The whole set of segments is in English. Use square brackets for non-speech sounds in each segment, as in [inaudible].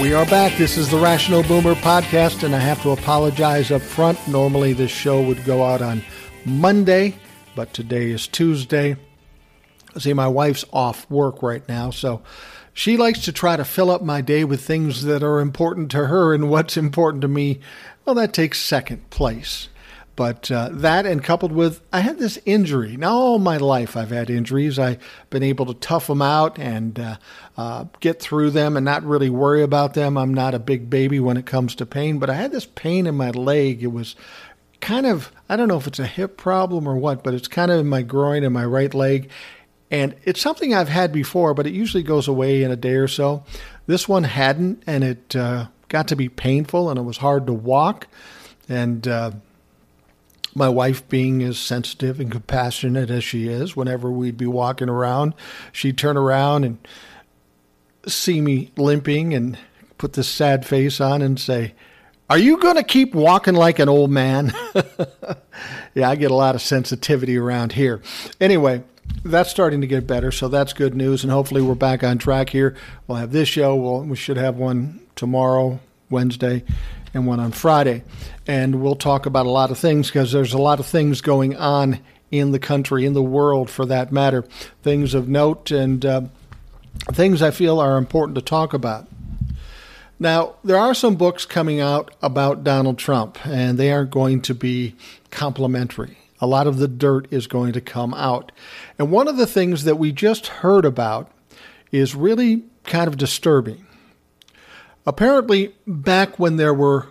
We are back. This is the Rational Boomer podcast, and I have to apologize up front. Normally, this show would go out on Monday, but today is Tuesday. See, my wife's off work right now, so she likes to try to fill up my day with things that are important to her, and what's important to me, well, that takes second place. But uh, that, and coupled with, I had this injury. Now, all my life I've had injuries. I've been able to tough them out and uh, uh, get through them and not really worry about them. I'm not a big baby when it comes to pain, but I had this pain in my leg. It was kind of, I don't know if it's a hip problem or what, but it's kind of in my groin and my right leg. And it's something I've had before, but it usually goes away in a day or so. This one hadn't, and it uh, got to be painful and it was hard to walk. And, uh, my wife being as sensitive and compassionate as she is, whenever we'd be walking around, she'd turn around and see me limping and put this sad face on and say, Are you going to keep walking like an old man? [laughs] yeah, I get a lot of sensitivity around here. Anyway, that's starting to get better, so that's good news, and hopefully we're back on track here. We'll have this show. We'll, we should have one tomorrow, Wednesday, and one on Friday. And we'll talk about a lot of things because there's a lot of things going on in the country, in the world for that matter, things of note and uh, things I feel are important to talk about. Now, there are some books coming out about Donald Trump, and they aren't going to be complimentary. A lot of the dirt is going to come out. And one of the things that we just heard about is really kind of disturbing. Apparently, back when there were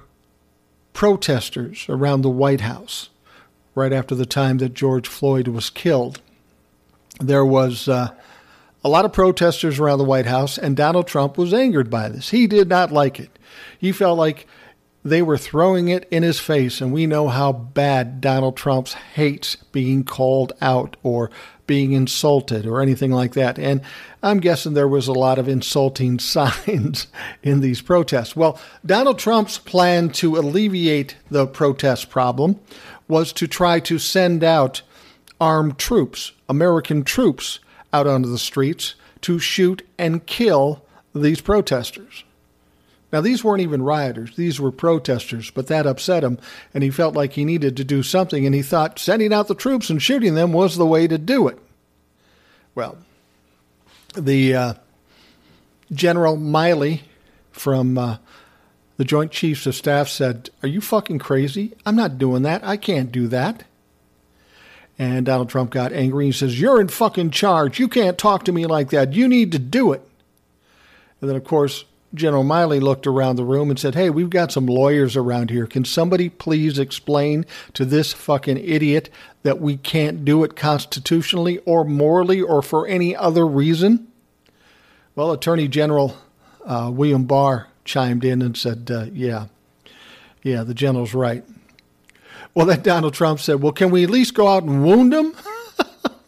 protesters around the White House, right after the time that George Floyd was killed, there was uh, a lot of protesters around the White House, and Donald Trump was angered by this. He did not like it. He felt like they were throwing it in his face, and we know how bad Donald Trump hates being called out or being insulted or anything like that. And I'm guessing there was a lot of insulting [laughs] signs in these protests. Well, Donald Trump's plan to alleviate the protest problem was to try to send out armed troops, American troops, out onto the streets to shoot and kill these protesters. Now, these weren't even rioters, these were protesters, but that upset him, and he felt like he needed to do something, and he thought sending out the troops and shooting them was the way to do it. Well, the uh, General Milley from uh, the Joint Chiefs of Staff said, Are you fucking crazy? I'm not doing that. I can't do that. And Donald Trump got angry. He says, You're in fucking charge. You can't talk to me like that. You need to do it. And then, of course, General Milley looked around the room and said, Hey, we've got some lawyers around here. Can somebody please explain to this fucking idiot that we can't do it constitutionally or morally or for any other reason? Well, Attorney General uh, William Barr chimed in and said, uh, Yeah, yeah, the general's right. Well, then Donald Trump said, Well, can we at least go out and wound him?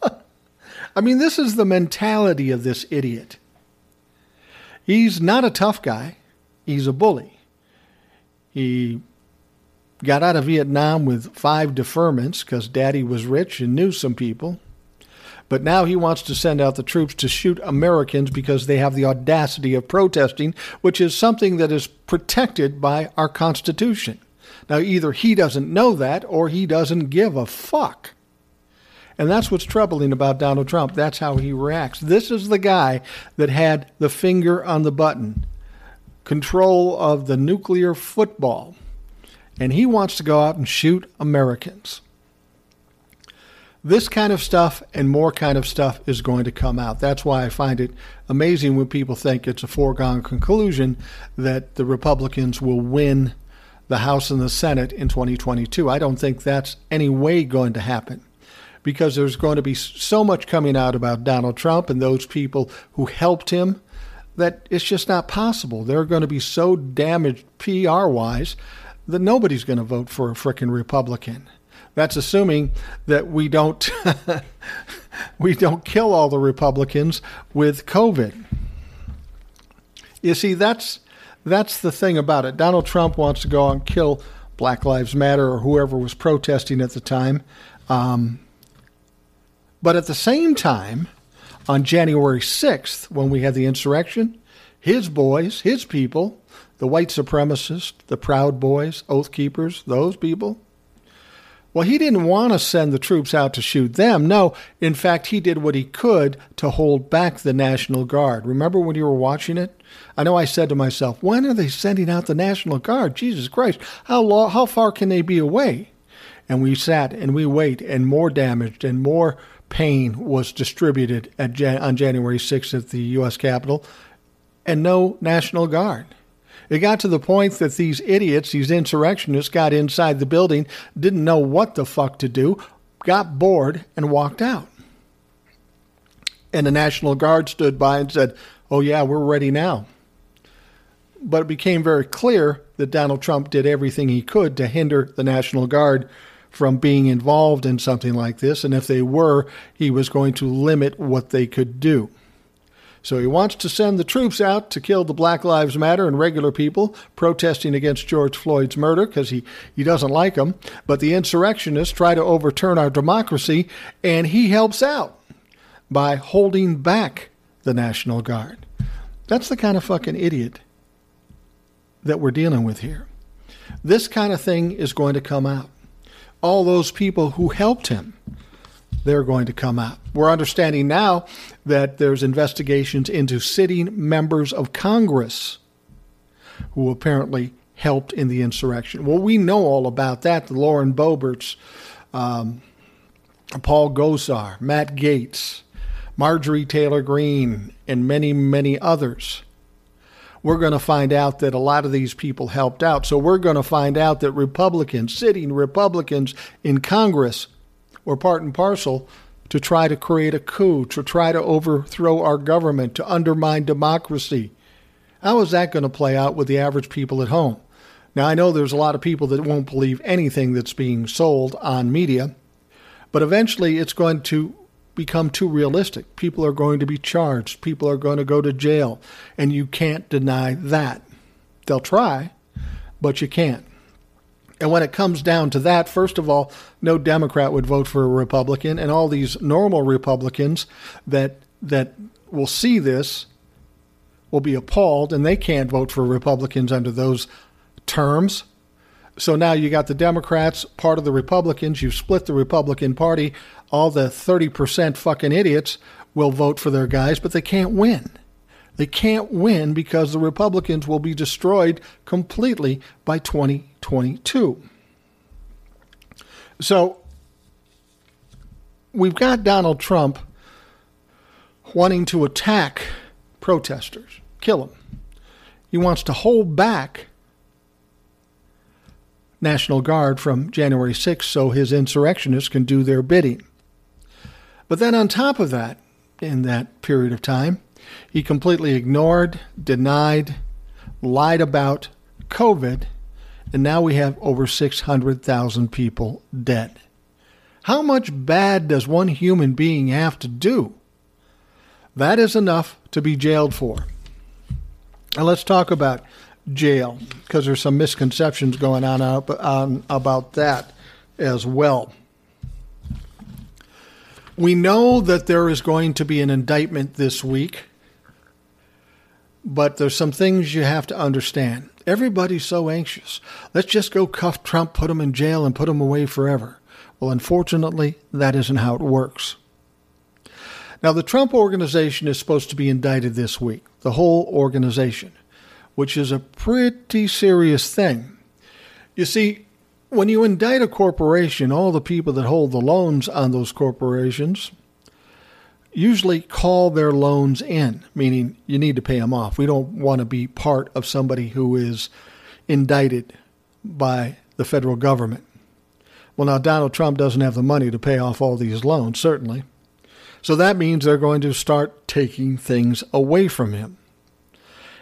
[laughs] I mean, this is the mentality of this idiot. He's not a tough guy, he's a bully. He got out of Vietnam with five deferments because daddy was rich and knew some people. But now he wants to send out the troops to shoot Americans because they have the audacity of protesting, which is something that is protected by our Constitution. Now, either he doesn't know that or he doesn't give a fuck. And that's what's troubling about Donald Trump. That's how he reacts. This is the guy that had the finger on the button, control of the nuclear football. And he wants to go out and shoot Americans. This kind of stuff and more kind of stuff is going to come out. That's why I find it amazing when people think it's a foregone conclusion that the Republicans will win the House and the Senate in 2022. I don't think that's any way going to happen because there's going to be so much coming out about Donald Trump and those people who helped him that it's just not possible. They're going to be so damaged PR wise that nobody's going to vote for a frickin' Republican. That's assuming that we don't [laughs] we don't kill all the Republicans with COVID. You see, that's that's the thing about it. Donald Trump wants to go and kill Black Lives Matter or whoever was protesting at the time. Um, but at the same time, on January 6th, when we had the insurrection, his boys, his people, the white supremacists, the Proud Boys, Oath Keepers, those people, well, he didn't want to send the troops out to shoot them. No, in fact, he did what he could to hold back the National Guard. Remember when you were watching it? I know I said to myself, when are they sending out the National Guard? Jesus Christ, how, long, how far can they be away? And we sat and we wait, and more damaged and more pain was distributed Jan- on January 6th at the U.S. Capitol, and no National Guard. It got to the point that these idiots, these insurrectionists, got inside the building, didn't know what the fuck to do, got bored, and walked out. And the National Guard stood by and said, Oh, yeah, we're ready now. But it became very clear that Donald Trump did everything he could to hinder the National Guard from being involved in something like this. And if they were, he was going to limit what they could do. So he wants to send the troops out to kill the Black Lives Matter and regular people protesting against George Floyd's murder because he, he doesn't like them. But the insurrectionists try to overturn our democracy, and he helps out by holding back the National Guard. That's the kind of fucking idiot that we're dealing with here. This kind of thing is going to come out. All those people who helped him they're going to come out. We're understanding now that there's investigations into sitting members of Congress who apparently helped in the insurrection. Well, we know all about that. The Lauren Boeberts, um, Paul Gosar, Matt Gaetz, Marjorie Taylor Greene, and many, many others. We're going to find out that a lot of these people helped out. So we're going to find out that Republicans, sitting Republicans in Congress, were part and parcel to try to create a coup, to try to overthrow our government, to undermine democracy. How is that going to play out with the average people at home? Now, I know there's a lot of people that won't believe anything that's being sold on media, but eventually it's going to become too realistic. People are going to be charged, people are going to go to jail, and you can't deny that. They'll try, but you can't. And when it comes down to that, first of all, no Democrat would vote for a Republican, and all these normal Republicans that that will see this will be appalled, and they can't vote for Republicans under those terms. So now you got the Democrats, part of the Republicans. You've split the Republican Party. All the 30% fucking idiots will vote for their guys, but they can't win. They can't win because the Republicans will be destroyed completely by 2022. So we've got Donald Trump wanting to attack protesters, kill them. He wants to hold back National Guard from January 6th so his insurrectionists can do their bidding. But then, on top of that, in that period of time, he completely ignored, denied, lied about COVID, and now we have over 600,000 people dead. How much bad does one human being have to do? That is enough to be jailed for. Now let's talk about jail because there's some misconceptions going on, on about that as well. We know that there is going to be an indictment this week but there's some things you have to understand. Everybody's so anxious. Let's just go cuff Trump, put him in jail, and put him away forever. Well, unfortunately, that isn't how it works. Now, the Trump organization is supposed to be indicted this week, the whole organization, which is a pretty serious thing. You see, when you indict a corporation, all the people that hold the loans on those corporations usually call their loans in, meaning you need to pay them off. We don't want to be part of somebody who is indicted by the federal government. Well, now Donald Trump doesn't have the money to pay off all these loans, certainly. So that means they're going to start taking things away from him.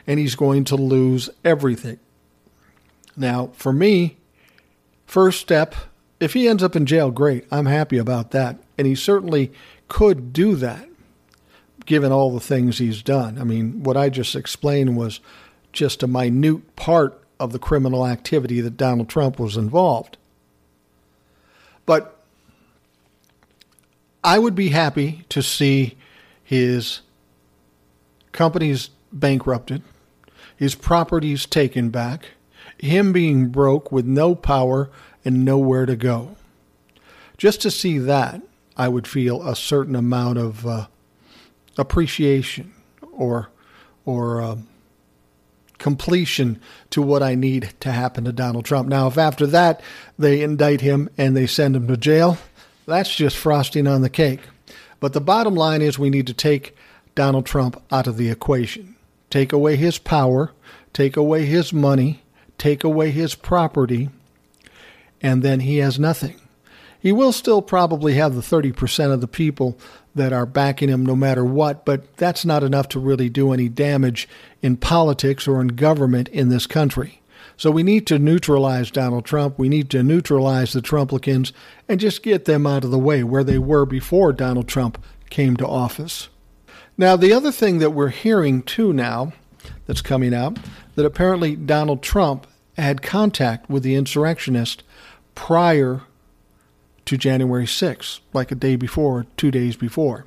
And he's going to lose everything. Now, for me, first step if he ends up in jail, great. I'm happy about that. And he certainly could do that, given all the things he's done. I mean, what I just explained was just a minute part of the criminal activity that Donald Trump was involved. But I would be happy to see his companies bankrupted, his properties taken back, him being broke with no power and nowhere to go. Just to see that, I would feel a certain amount of uh, appreciation or or uh, completion to what I need to happen to Donald Trump. Now, if after that they indict him and they send him to jail, that's just frosting on the cake. But the bottom line is we need to take Donald Trump out of the equation. Take away his power, take away his money, take away his property, and then he has nothing. He will still probably have the 30% of the people that are backing him no matter what, but that's not enough to really do any damage in politics or in government in this country. So we need to neutralize Donald Trump. We need to neutralize the Trumplicans and just get them out of the way where they were before Donald Trump came to office. Now, the other thing that we're hearing too now that's coming out that apparently Donald Trump had contact with the insurrectionist prior to January 6th, like a day before, two days before.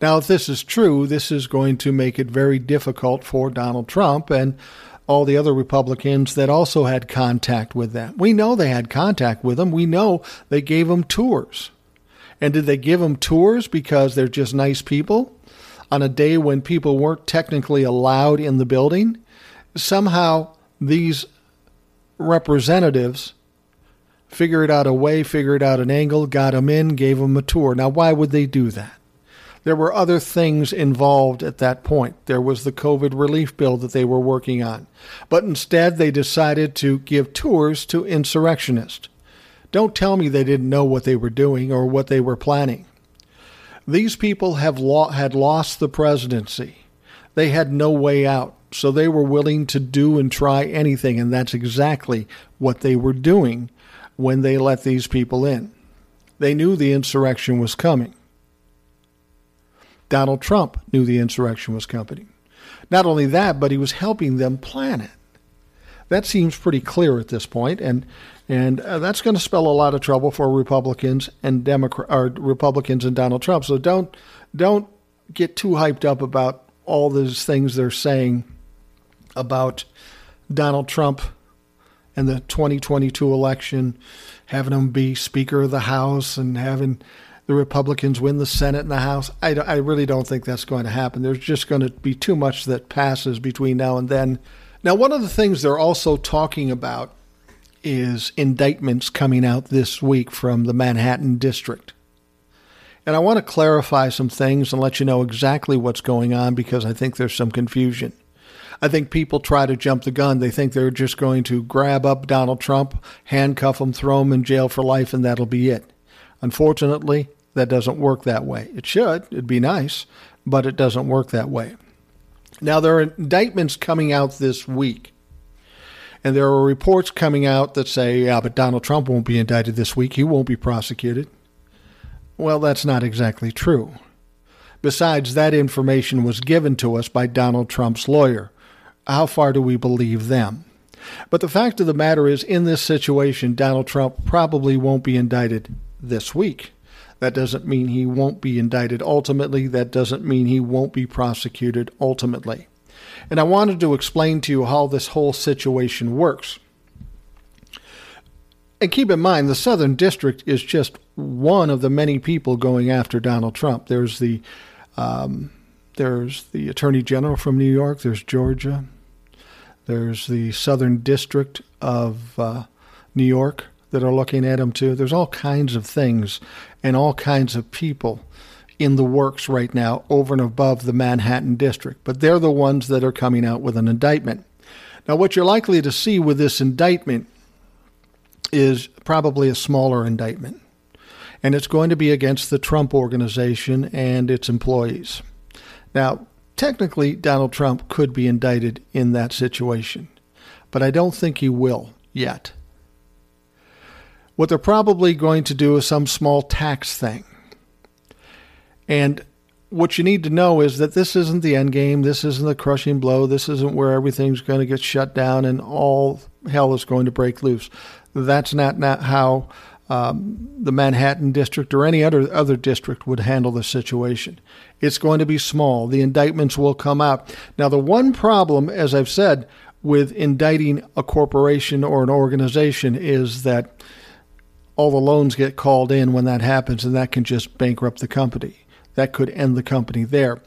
Now, if this is true, this is going to make it very difficult for Donald Trump and all the other Republicans that also had contact with them. We know they had contact with them. We know they gave them tours. And did they give them tours because they're just nice people on a day when people weren't technically allowed in the building? Somehow these representatives figured out a way, figured out an angle, got them in, gave them a tour. Now, why would they do that? There were other things involved at that point. There was the COVID relief bill that they were working on. But instead, they decided to give tours to insurrectionists. Don't tell me they didn't know what they were doing or what they were planning. These people have lo- had lost the presidency. They had no way out. So they were willing to do and try anything. And that's exactly what they were doing when they let these people in. They knew the insurrection was coming. Donald Trump knew the insurrection was coming. Not only that, but he was helping them plan it. That seems pretty clear at this point, and and uh, that's going to spell a lot of trouble for Republicans and Democrat or Republicans and Donald Trump. So don't don't get too hyped up about all those things they're saying about Donald Trump and the 2022 election, having him be Speaker of the House and having the Republicans win the Senate and the House. I, I really don't think that's going to happen. There's just going to be too much that passes between now and then. Now, one of the things they're also talking about is indictments coming out this week from the Manhattan District. And I want to clarify some things and let you know exactly what's going on because I think there's some confusion. I think people try to jump the gun. They think they're just going to grab up Donald Trump, handcuff him, throw him in jail for life, and that'll be it. Unfortunately, that doesn't work that way. It should, it'd be nice, but it doesn't work that way. Now, there are indictments coming out this week. And there are reports coming out that say, yeah, but Donald Trump won't be indicted this week. He won't be prosecuted. Well, that's not exactly true. Besides, that information was given to us by Donald Trump's lawyer, how far do we believe them? But the fact of the matter is, in this situation, Donald Trump probably won't be indicted this week. That doesn't mean he won't be indicted ultimately. That doesn't mean he won't be prosecuted ultimately. And I wanted to explain to you how this whole situation works. And keep in mind, the Southern District is just one of the many people going after Donald Trump. There's the um, there's the Attorney General from New York. There's Georgia. There's the Southern District of uh, New York that are looking at him too. There's all kinds of things and all kinds of people in the works right now over and above the Manhattan District, but they're the ones that are coming out with an indictment. Now, what you're likely to see with this indictment is probably a smaller indictment, and it's going to be against the Trump organization and its employees. Now, Technically, Donald Trump could be indicted in that situation, but I don't think he will yet. What they're probably going to do is some small tax thing. And what you need to know is that this isn't the end game. This isn't the crushing blow. This isn't where everything's going to get shut down and all hell is going to break loose. That's not, not how um, the Manhattan district or any other other district would handle the situation. It's going to be small. The indictments will come out. Now, the one problem, as I've said, with indicting a corporation or an organization is that all the loans get called in when that happens, and that can just bankrupt the company that could end the company there.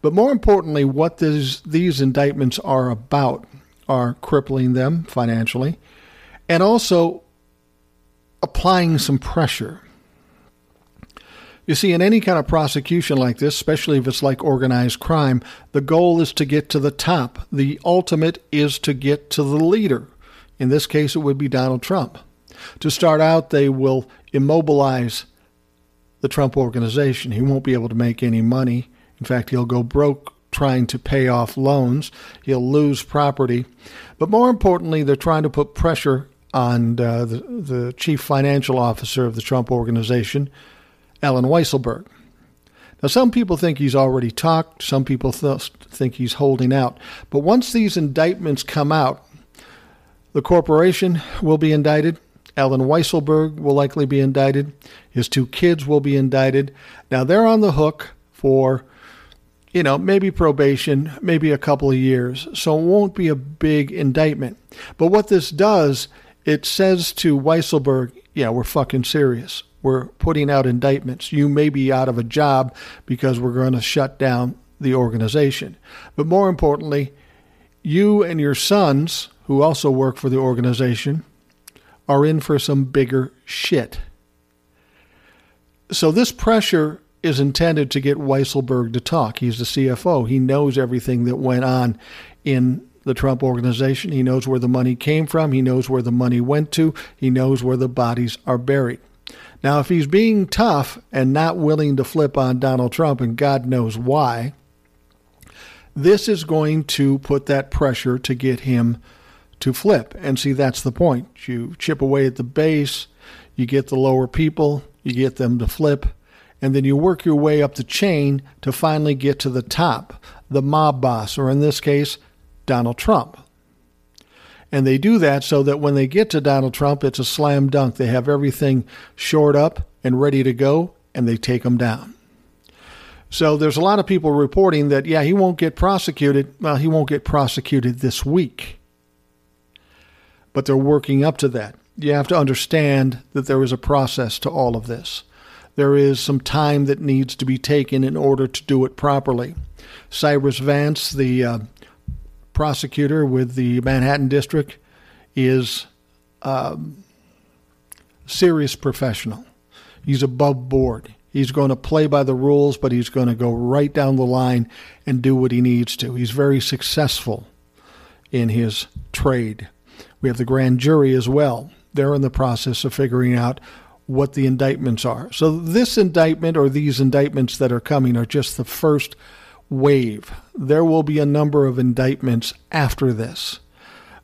But more importantly, what this, these indictments are about are crippling them financially and also applying some pressure. You see, in any kind of prosecution like this, especially if it's like organized crime, the goal is to get to the top. The ultimate is to get to the leader. In this case, it would be Donald Trump. To start out, they will immobilize the Trump organization. He won't be able to make any money. In fact, he'll go broke trying to pay off loans. He'll lose property. But more importantly, they're trying to put pressure on uh, the, the chief financial officer of the Trump organization, Allen Weisselberg. Now, some people think he's already talked, some people th- think he's holding out. But once these indictments come out, the corporation will be indicted, Allen Weisselberg will likely be indicted. His two kids will be indicted. Now they're on the hook for, you know, maybe probation, maybe a couple of years. So it won't be a big indictment. But what this does, it says to Weisselberg, yeah, we're fucking serious. We're putting out indictments. You may be out of a job because we're going to shut down the organization. But more importantly, you and your sons, who also work for the organization, are in for some bigger shit. So this pressure is intended to get Weisselberg to talk. He's the CFO. He knows everything that went on in the Trump organization. He knows where the money came from. He knows where the money went to. He knows where the bodies are buried. Now, if he's being tough and not willing to flip on Donald Trump, and God knows why, this is going to put that pressure to get him to flip. And see, that's the point. You chip away at the base, you get the lower people, you get them to flip, and then you work your way up the chain to finally get to the top, the mob boss, or in this case, Donald Trump. And they do that so that when they get to Donald Trump, it's a slam dunk. They have everything shored up and ready to go, and they take him down. So there's a lot of people reporting that, yeah, he won't get prosecuted. Well, he won't get prosecuted this week but they're working up to that. You have to understand that there is a process to all of this. There is some time that needs to be taken in order to do it properly. Cyrus Vance, the uh, prosecutor with the Manhattan District, is a um, serious professional. He's above board. He's going to play by the rules, but he's going to go right down the line and do what he needs to. He's very successful in his trade. We have the grand jury as well. They're in the process of figuring out what the indictments are. So, this indictment or these indictments that are coming are just the first wave. There will be a number of indictments after this.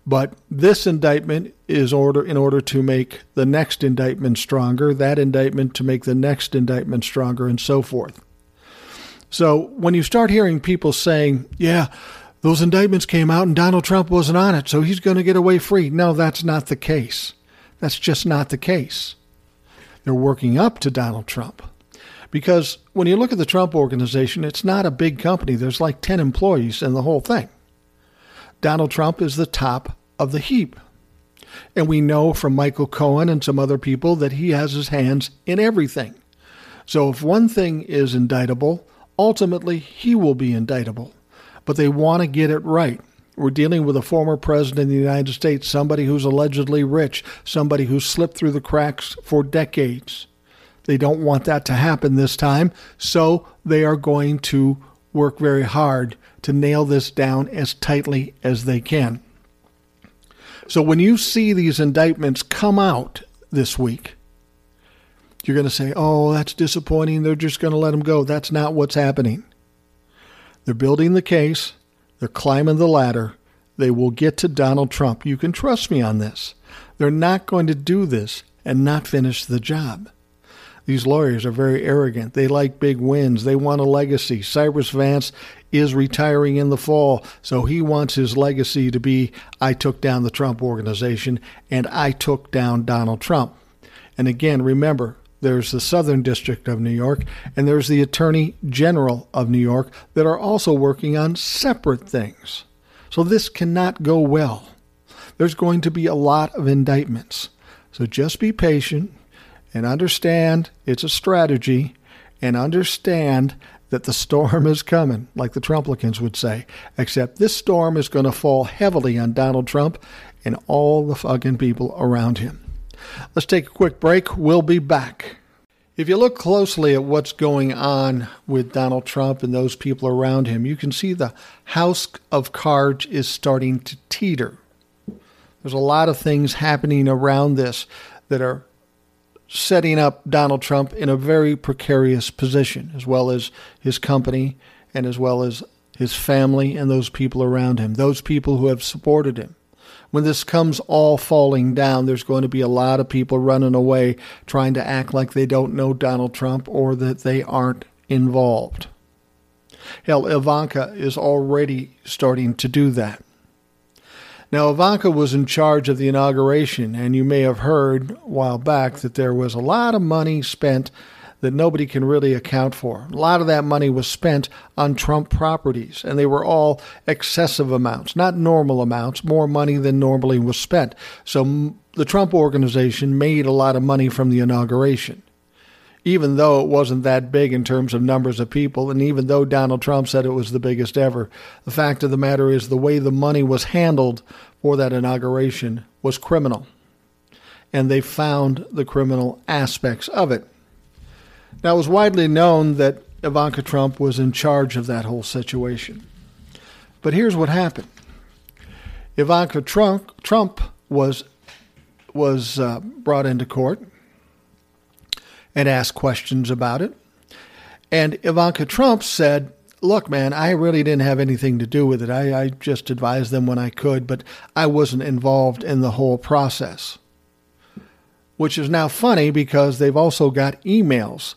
But this indictment is order in order to make the next indictment stronger, that indictment to make the next indictment stronger, and so forth. So when you start hearing people saying, yeah, those indictments came out and Donald Trump wasn't on it, so he's going to get away free. No, that's not the case. That's just not the case. They're working up to Donald Trump. Because when you look at the Trump organization, it's not a big company. There's like 10 employees in the whole thing. Donald Trump is the top of the heap. And we know from Michael Cohen and some other people that he has his hands in everything. So if one thing is indictable, ultimately he will be indictable but they want to get it right. We're dealing with a former president of the United States, somebody who's allegedly rich, somebody who's slipped through the cracks for decades. They don't want that to happen this time, so they are going to work very hard to nail this down as tightly as they can. So when you see these indictments come out this week, you're going to say, oh, that's disappointing. They're just going to let them go. That's not what's happening. They're building the case, they're climbing the ladder. They will get to Donald Trump. You can trust me on this. They're not going to do this and not finish the job. These lawyers are very arrogant. They like big wins. They want a legacy. Cyrus Vance is retiring in the fall, so he wants his legacy to be I took down the Trump organization and I took down Donald Trump. And again, remember, there's the Southern District of New York, and there's the Attorney General of New York that are also working on separate things. So this cannot go well. There's going to be a lot of indictments. So just be patient and understand it's a strategy and understand that the storm is coming, like the Trumplicans would say, except this storm is going to fall heavily on Donald Trump and all the fucking people around him. Let's take a quick break. We'll be back. If you look closely at what's going on with Donald Trump and those people around him, you can see the house of cards is starting to teeter. There's a lot of things happening around this that are setting up Donald Trump in a very precarious position, as well as his company and as well as his family and those people around him, those people who have supported him. When this comes all falling down, there's going to be a lot of people running away trying to act like they don't know Donald Trump or that they aren't involved. Hell, Ivanka is already starting to do that. Now, Ivanka was in charge of the inauguration, and you may have heard a while back that there was a lot of money spent that nobody can really account for. A lot of that money was spent on Trump properties, and they were all excessive amounts, not normal amounts, more money than normally was spent. So the Trump organization made a lot of money from the inauguration even though it wasn't that big in terms of numbers of people, and even though Donald Trump said it was the biggest ever, the fact of the matter is the way the money was handled for that inauguration was criminal. And they found the criminal aspects of it. Now, it was widely known that Ivanka Trump was in charge of that whole situation. But here's what happened Ivanka Trump, Trump was, was uh, brought into court and asked questions about it. And Ivanka Trump said, Look, man, I really didn't have anything to do with it. I, I just advised them when I could, but I wasn't involved in the whole process. Which is now funny because they've also got emails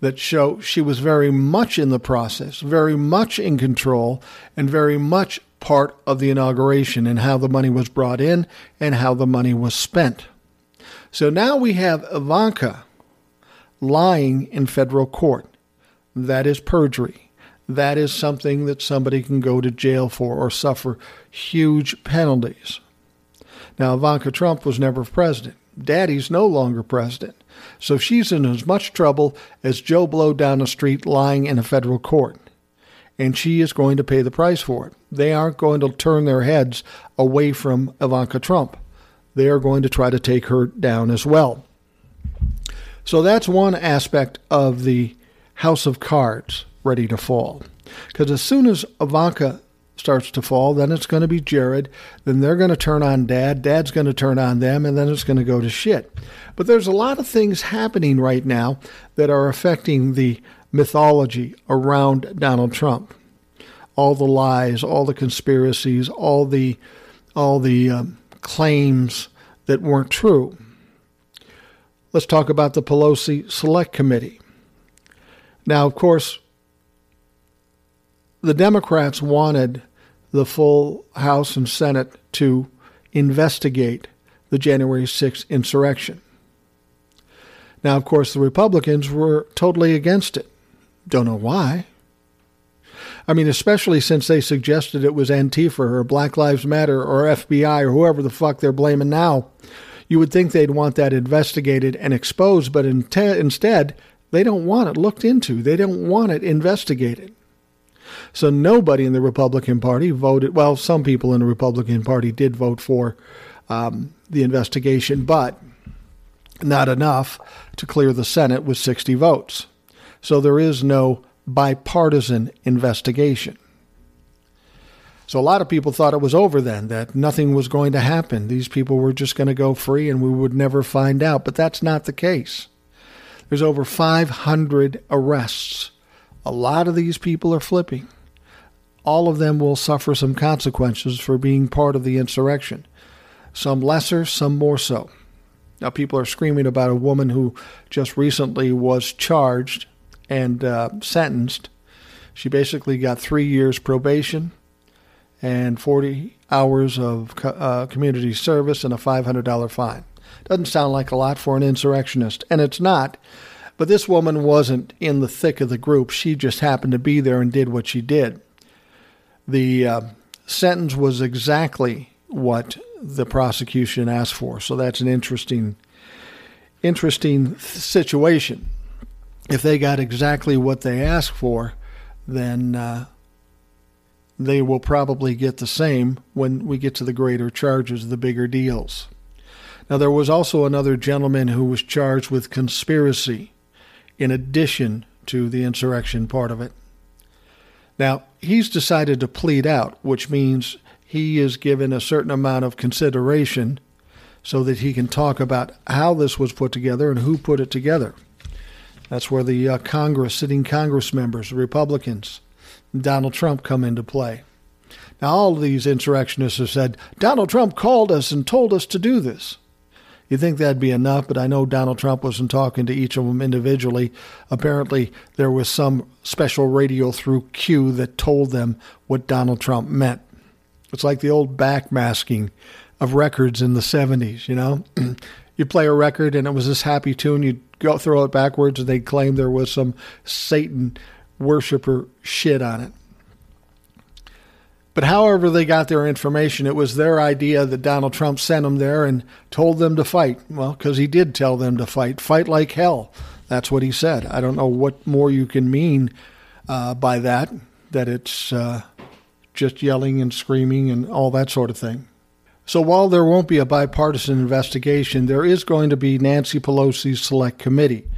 that show she was very much in the process, very much in control, and very much part of the inauguration and how the money was brought in and how the money was spent. So now we have Ivanka lying in federal court. That is perjury. That is something that somebody can go to jail for or suffer huge penalties. Now, Ivanka Trump was never president. Daddy's no longer president. So she's in as much trouble as Joe Blow down the street lying in a federal court. And she is going to pay the price for it. They aren't going to turn their heads away from Ivanka Trump. They are going to try to take her down as well. So that's one aspect of the house of cards ready to fall. Because as soon as Ivanka starts to fall, then it's going to be Jared. Then they're going to turn on dad. Dad's going to turn on them, and then it's going to go to shit. But there's a lot of things happening right now that are affecting the mythology around Donald Trump. All the lies, all the conspiracies, all the all the um, claims that weren't true. Let's talk about the Pelosi Select Committee. Now, of course, the Democrats wanted the full House and Senate to investigate the January 6th insurrection. Now, of course, the Republicans were totally against it. Don't know why. I mean, especially since they suggested it was Antifa or Black Lives Matter or FBI or whoever the fuck they're blaming now you would think they'd want that investigated and exposed, but in te- instead, they don't want it looked into. They don't want it investigated. So nobody in the Republican Party voted. Well, some people in the Republican Party did vote for um, the investigation, but not enough to clear the Senate with 60 votes. So there is no bipartisan investigation. So a lot of people thought it was over then, that nothing was going to happen. These people were just going to go free and we would never find out. But that's not the case. There's over 500 arrests. A lot of these people are flipping. All of them will suffer some consequences for being part of the insurrection. Some lesser, some more so. Now, people are screaming about a woman who just recently was charged and uh, sentenced. She basically got three years probation and 40 hours of uh, community service and a $500 fine. Doesn't sound like a lot for an insurrectionist, and it's not. But this woman wasn't in the thick of the group. She just happened to be there and did what she did. The uh, sentence was exactly what the prosecution asked for. So that's an interesting, interesting situation. If they got exactly what they asked for, then uh, they will probably get the same when we get to the greater charges, the bigger deals. Now, there was also another gentleman who was charged with conspiracy in addition to the insurrection part of it. Now, he's decided to plead out, which means he is given a certain amount of consideration so that he can talk about how this was put together and who put it together. That's where the uh, Congress, sitting Congress members, Republicans, Donald Trump come into play. Now, all of these insurrectionists have said, Donald Trump called us and told us to do this. You'd think that'd be enough, but I know Donald Trump wasn't talking to each of them individually. Apparently, there was some special radio through Q that told them what Donald Trump meant. It's like the old backmasking of records in the 70s, you know? [clears throat] you play a record and it was this happy tune, you'd go throw it backwards and they'd claim there was some Satan worshiper shit on it. But however they got their information, it was their idea that Donald Trump sent them there and told them to fight. Well, because he did tell them to fight. Fight like hell. That's what he said. I don't know what more you can mean uh, by that, that it's uh, just yelling and screaming and all that sort of thing. So while there won't be a bipartisan investigation, there is going to be Nancy Pelosi's select committee.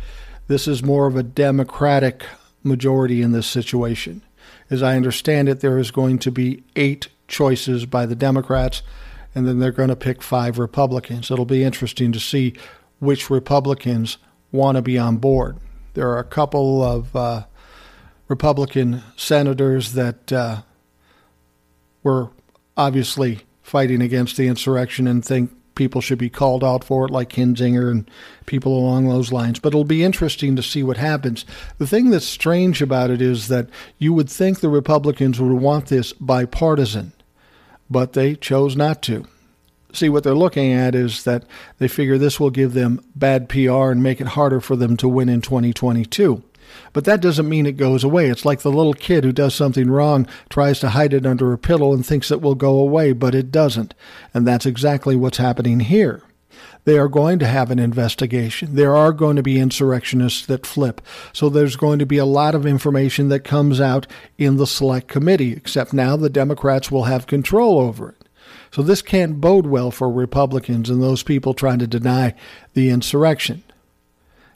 This is more of a Democratic majority in this situation. As I understand it, there is going to be eight choices by the Democrats, and then they're going to pick five Republicans. It'll be interesting to see which Republicans want to be on board. There are a couple of uh, Republican senators that uh, were obviously fighting against the insurrection and think people should be called out for it, like Kinzinger and people along those lines. But it'll be interesting to see what happens. The thing that's strange about it is that you would think the Republicans would want this bipartisan, but they chose not to. See, what they're looking at is that they figure this will give them bad PR and make it harder for them to win in 2022. But that doesn't mean it goes away. It's like the little kid who does something wrong, tries to hide it under a pillow, and thinks it will go away, but it doesn't. And that's exactly what's happening here. They are going to have an investigation. There are going to be insurrectionists that flip. So there's going to be a lot of information that comes out in the select committee, except now the Democrats will have control over it. So this can't bode well for Republicans and those people trying to deny the insurrection.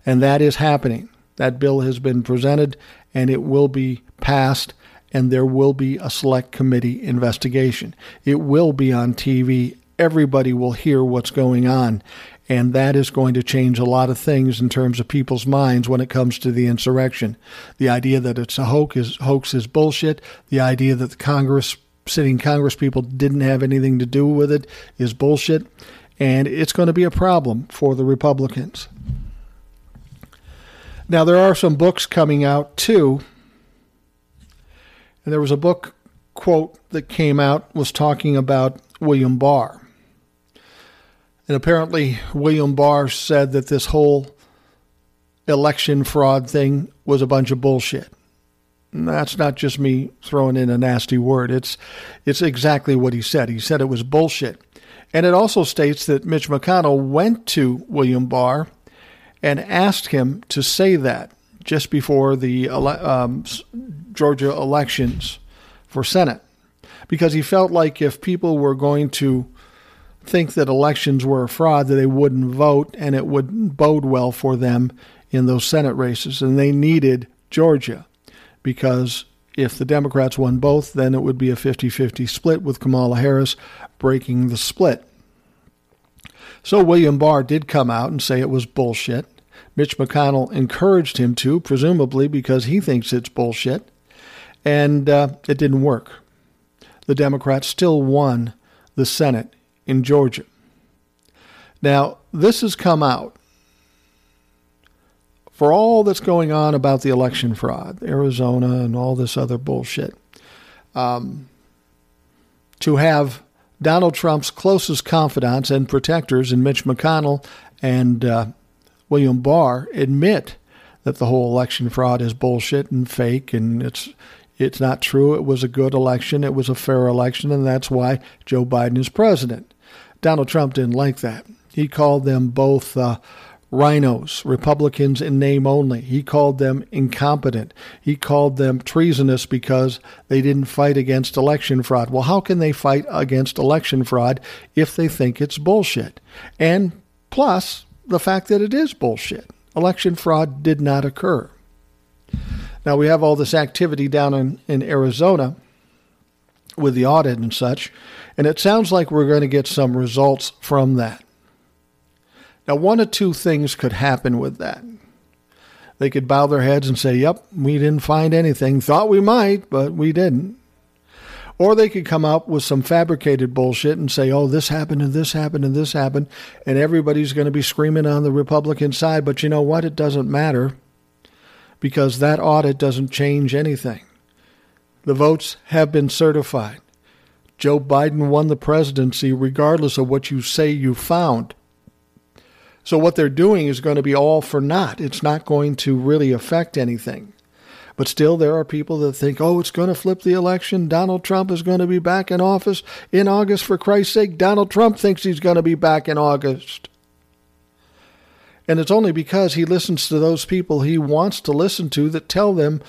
And that is happening. That bill has been presented and it will be passed, and there will be a select committee investigation. It will be on TV. Everybody will hear what's going on. And that is going to change a lot of things in terms of people's minds when it comes to the insurrection. The idea that it's a hoax is, hoax is bullshit. The idea that the Congress, sitting Congress people didn't have anything to do with it is bullshit. And it's going to be a problem for the Republicans. Now, there are some books coming out too. And there was a book quote that came out was talking about William Barr. And apparently, William Barr said that this whole election fraud thing was a bunch of bullshit. And that's not just me throwing in a nasty word. It's it's exactly what he said. He said it was bullshit. And it also states that Mitch McConnell went to William Barr and asked him to say that just before the um, Georgia elections for Senate, because he felt like if people were going to think that elections were a fraud, that they wouldn't vote, and it wouldn't bode well for them in those Senate races. And they needed Georgia because if the Democrats won both, then it would be a 50 50 split with Kamala Harris breaking the split. So William Barr did come out and say it was bullshit. Mitch McConnell encouraged him to, presumably because he thinks it's bullshit, and uh, it didn't work. The Democrats still won the Senate in Georgia. Now, this has come out for all that's going on about the election fraud, Arizona, and all this other bullshit. Um, to have Donald Trump's closest confidants and protectors in Mitch McConnell and uh, William Barr admit that the whole election fraud is bullshit and fake and it's it's not true. It was a good election. It was a fair election, and that's why Joe Biden is president. Donald Trump didn't like that. He called them both uh, RINOs, Republicans in name only. He called them incompetent. He called them treasonous because they didn't fight against election fraud. Well, how can they fight against election fraud if they think it's bullshit? And plus, the fact that it is bullshit. Election fraud did not occur. Now we have all this activity down in, in Arizona with the audit and such, and it sounds like we're going to get some results from that. Now, one of two things could happen with that. They could bow their heads and say, Yep, we didn't find anything. Thought we might, but we didn't. Or they could come up with some fabricated bullshit and say, oh, this happened and this happened and this happened, and everybody's going to be screaming on the Republican side. But you know what? It doesn't matter because that audit doesn't change anything. The votes have been certified. Joe Biden won the presidency regardless of what you say you found. So what they're doing is going to be all for naught. It's not going to really affect anything. But still, there are people that think, oh, it's going to flip the election. Donald Trump is going to be back in office in August. For Christ's sake, Donald Trump thinks he's going to be back in August. And it's only because he listens to those people he wants to listen to that tell them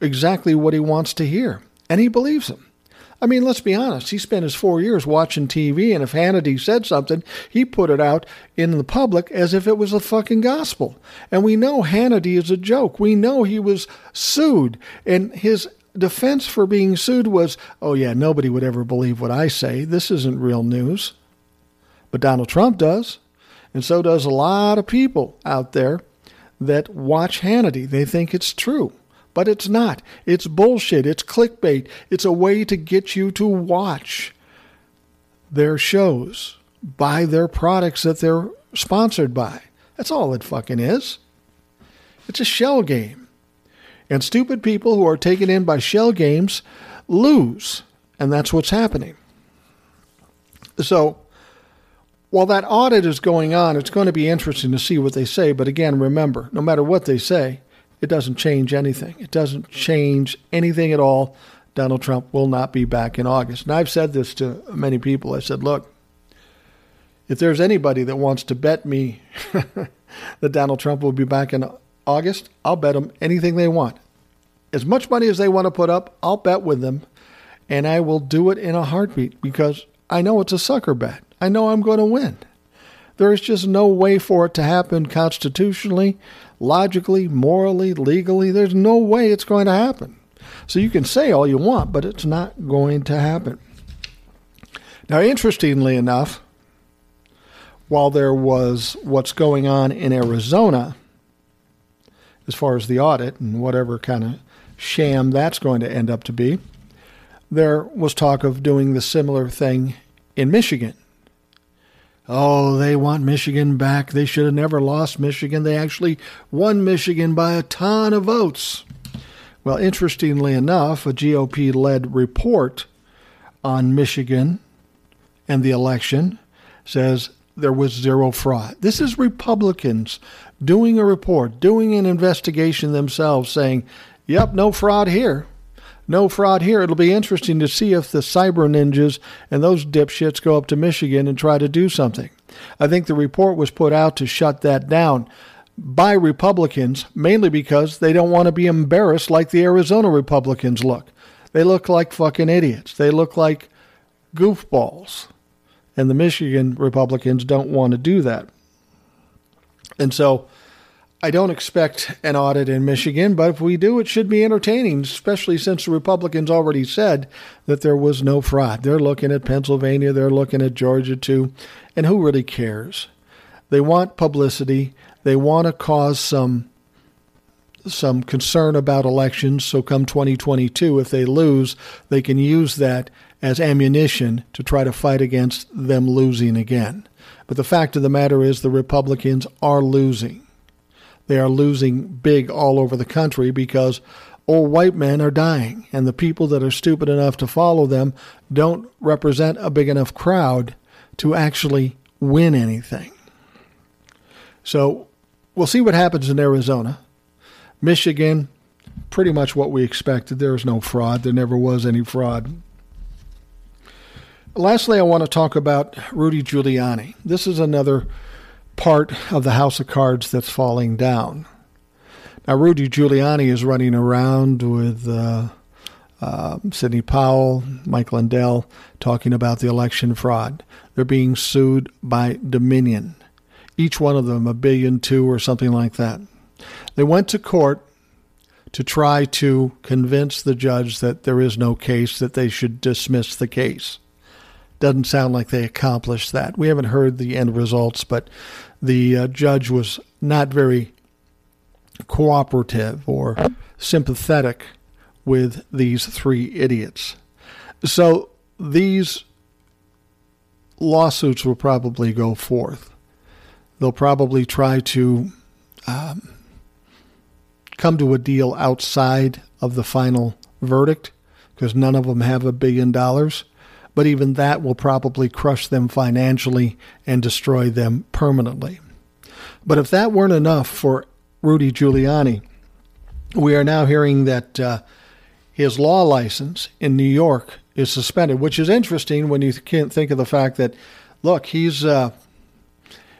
exactly what he wants to hear. And he believes them. I mean, let's be honest. He spent his four years watching TV, and if Hannity said something, he put it out in the public as if it was the fucking gospel. And we know Hannity is a joke. We know he was sued, and his defense for being sued was, oh, yeah, nobody would ever believe what I say. This isn't real news. But Donald Trump does. And so does a lot of people out there that watch Hannity. They think it's true, but it's not. It's bullshit. It's clickbait. It's a way to get you to watch their shows, buy their products that they're sponsored by. That's all it fucking is. It's a shell game. And stupid people who are taken in by shell games lose. And that's what's happening. So, while that audit is going on, it's going to be interesting to see what they say. But again, remember, no matter what they say, it doesn't change anything. It doesn't change anything at all. Donald Trump will not be back in August. And I've said this to many people. I said, look, if there's anybody that wants to bet me [laughs] that Donald Trump will be back in August, I'll bet them anything they want. As much money as they want to put up, I'll bet with them. And I will do it in a heartbeat because I know it's a sucker bet. I know I'm going to win. There is just no way for it to happen constitutionally, logically, morally, legally. There's no way it's going to happen. So you can say all you want, but it's not going to happen. Now, interestingly enough, while there was what's going on in Arizona, as far as the audit and whatever kind of sham that's going to end up to be, there was talk of doing the similar thing in Michigan. Oh, they want Michigan back. They should have never lost Michigan. They actually won Michigan by a ton of votes. Well, interestingly enough, a GOP led report on Michigan and the election says there was zero fraud. This is Republicans doing a report, doing an investigation themselves, saying, yep, no fraud here no fraud here. It'll be interesting to see if the cyber ninjas and those dipshits go up to Michigan and try to do something. I think the report was put out to shut that down by Republicans, mainly because they don't want to be embarrassed like the Arizona Republicans look. They look like fucking idiots. They look like goofballs. And the Michigan Republicans don't want to do that. And so I don't expect an audit in Michigan, but if we do, it should be entertaining, especially since the Republicans already said that there was no fraud. They're looking at Pennsylvania, they're looking at Georgia too, and who really cares? They want publicity, they want to cause some some concern about elections. So, come 2022, if they lose, they can use that as ammunition to try to fight against them losing again. But the fact of the matter is, the Republicans are losing. They are losing big all over the country because old white men are dying, and the people that are stupid enough to follow them don't represent a big enough crowd to actually win anything. So we'll see what happens in Arizona. Michigan, pretty much what we expected. There is no fraud. There never was any fraud. Lastly, I want to talk about Rudy Giuliani. This is another part of the house of cards that's falling down. Now, Rudy Giuliani is running around with uh, uh, Sidney Powell, Mike Lindell, talking about the election fraud. They're being sued by Dominion, each one of them a billion two or something like that. They went to court to try to convince the judge that there is no case, that they should dismiss the case. Doesn't sound like they accomplished that. We haven't heard the end results, but the uh, judge was not very cooperative or sympathetic with these three idiots. So these lawsuits will probably go forth. They'll probably try to um, come to a deal outside of the final verdict because none of them have a billion dollars. But even that will probably crush them financially and destroy them permanently. But if that weren't enough for Rudy Giuliani. We are now hearing that uh, his law license in New York is suspended, which is interesting when you can't think of the fact that, look, he's uh,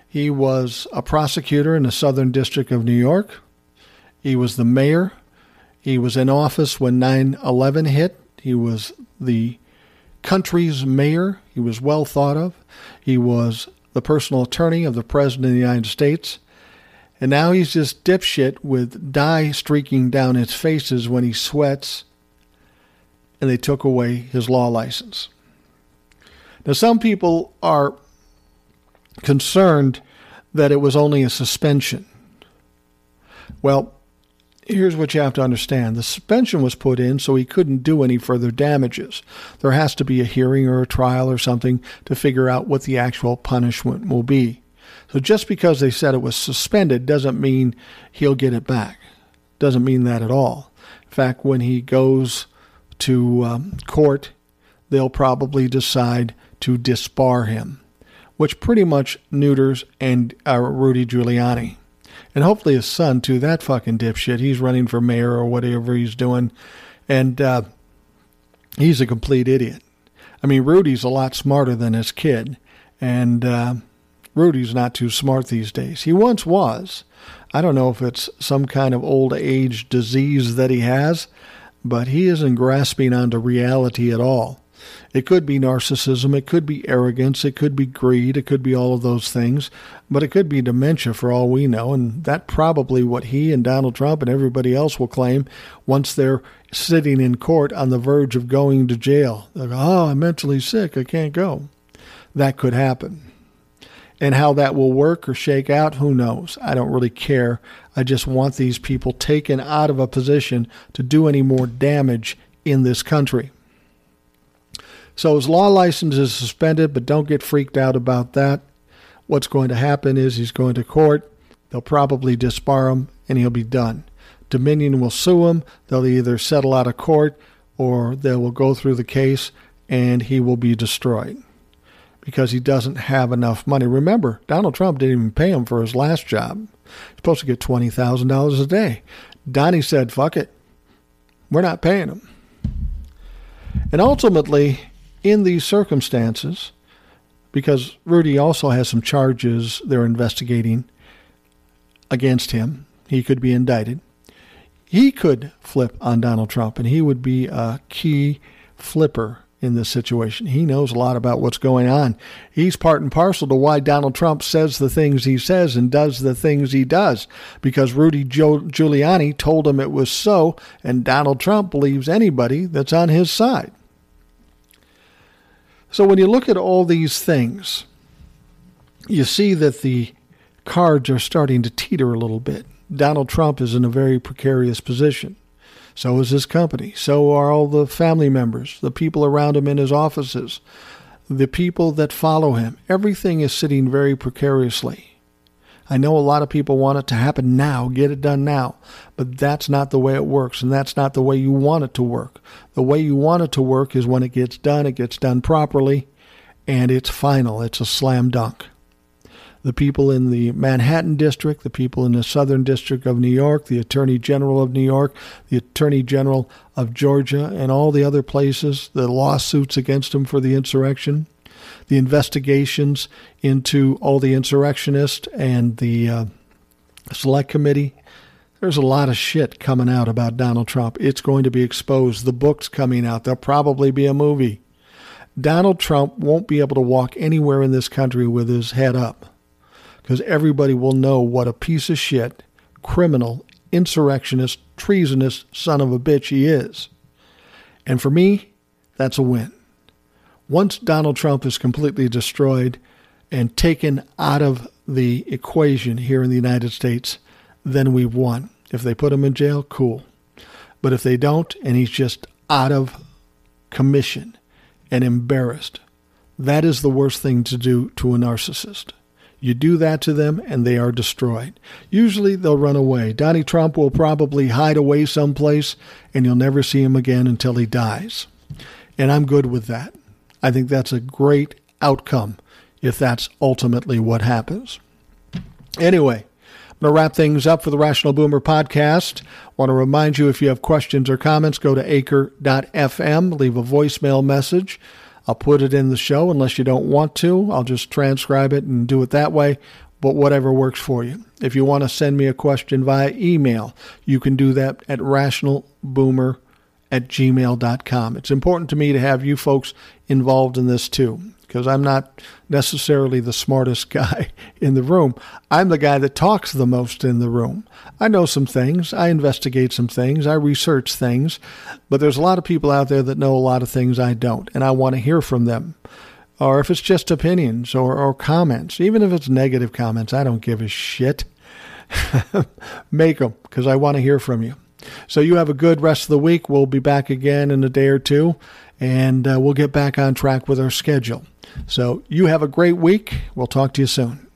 he was a prosecutor in the Southern District of New York. He was the mayor. He was in office when 9 11 hit. He was the country's mayor. He was well thought of. He was the personal attorney of the President of the United States. And now he's this dipshit with dye streaking down his faces when he sweats, and they took away his law license. Now, some people are concerned that it was only a suspension. Well, here's what you have to understand the suspension was put in so he couldn't do any further damages. There has to be a hearing or a trial or something to figure out what the actual punishment will be. So just because they said it was suspended doesn't mean he'll get it back. Doesn't mean that at all. In fact, when he goes to um, court, they'll probably decide to disbar him, which pretty much neuters and uh, Rudy Giuliani. And hopefully his son, too, that fucking dipshit. He's running for mayor or whatever he's doing. And uh, he's a complete idiot. I mean, Rudy's a lot smarter than his kid. And uh, Rudy's not too smart these days. He once was. I don't know if it's some kind of old age disease that he has, but he isn't grasping onto reality at all. It could be narcissism, it could be arrogance, it could be greed, it could be all of those things, but it could be dementia for all we know, and that probably what he and Donald Trump and everybody else will claim once they're sitting in court on the verge of going to jail. They're, oh, ah, I'm mentally sick, I can't go. That could happen. And how that will work or shake out, who knows? I don't really care. I just want these people taken out of a position to do any more damage in this country. So his law license is suspended, but don't get freaked out about that. What's going to happen is he's going to court. They'll probably disbar him and he'll be done. Dominion will sue him. They'll either settle out of court or they will go through the case and he will be destroyed because he doesn't have enough money. Remember, Donald Trump didn't even pay him for his last job. He's supposed to get $20,000 a day. Donnie said, fuck it. We're not paying him. And ultimately, in these circumstances, because Rudy also has some charges they're investigating against him, he could be indicted. He could flip on Donald Trump, and he would be a key flipper in this situation. He knows a lot about what's going on. He's part and parcel to why Donald Trump says the things he says and does the things he does, because Rudy Giuliani told him it was so, and Donald Trump believes anybody that's on his side. So when you look at all these things, you see that the cards are starting to teeter a little bit. Donald Trump is in a very precarious position. So is his company. So are all the family members, the people around him in his offices, the people that follow him. Everything is sitting very precariously. I know a lot of people want it to happen now, get it done now, but that's not the way it works, and that's not the way you want it to work. The way you want it to work is when it gets done, it gets done properly, and it's final. It's a slam dunk. The people in the Manhattan District, the people in the Southern District of New York, the Attorney General of New York, the Attorney General of Georgia, and all the other places, the lawsuits against him for the insurrection, the investigations into all the insurrectionists and the uh, select committee. There's a lot of shit coming out about Donald Trump. It's going to be exposed. The book's coming out. There'll probably be a movie. Donald Trump won't be able to walk anywhere in this country with his head up because everybody will know what a piece of shit, criminal, insurrectionist, treasonous son of a bitch he is. And for me, that's a win. Once Donald Trump is completely destroyed and taken out of the equation here in the United States, then we've won. If they put him in jail, cool. But if they don't, and he's just out of commission and embarrassed, that is the worst thing to do to a narcissist. You do that to them and they are destroyed. Usually they'll run away. Donnie Trump will probably hide away someplace and you'll never see him again until he dies. And I'm good with that. I think that's a great outcome if that's ultimately what happens. Anyway, I'm going to wrap things up for the Rational Boomer podcast. Want to remind you if you have questions or comments, go to anchor.fm, leave a voicemail message. I'll put it in the show unless you don't want to. I'll just transcribe it and do it that way, but whatever works for you. If you want to send me a question via email, you can do that at rationalboomer at gmail.com. It's important to me to have you folks involved in this too, because I'm not necessarily the smartest [laughs] guy in the room. I'm the guy that talks the most in the room. I know some things, I investigate some things, I research things, but there's a lot of people out there that know a lot of things I don't, and I want to hear from them. Or if it's just opinions or, or comments, even if it's negative comments, I don't give a shit. [laughs] Make them because I want to hear from you. So you have a good rest of the week. We'll be back again in a day or two, and uh, we'll get back on track with our schedule. So you have a great week. We'll talk to you soon.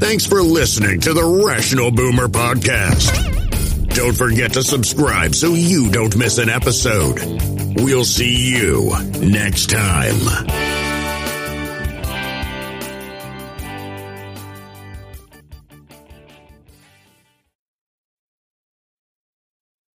Thanks for listening to the Rational Boomer Podcast. Don't forget to subscribe so you don't miss an episode. We'll see you next time.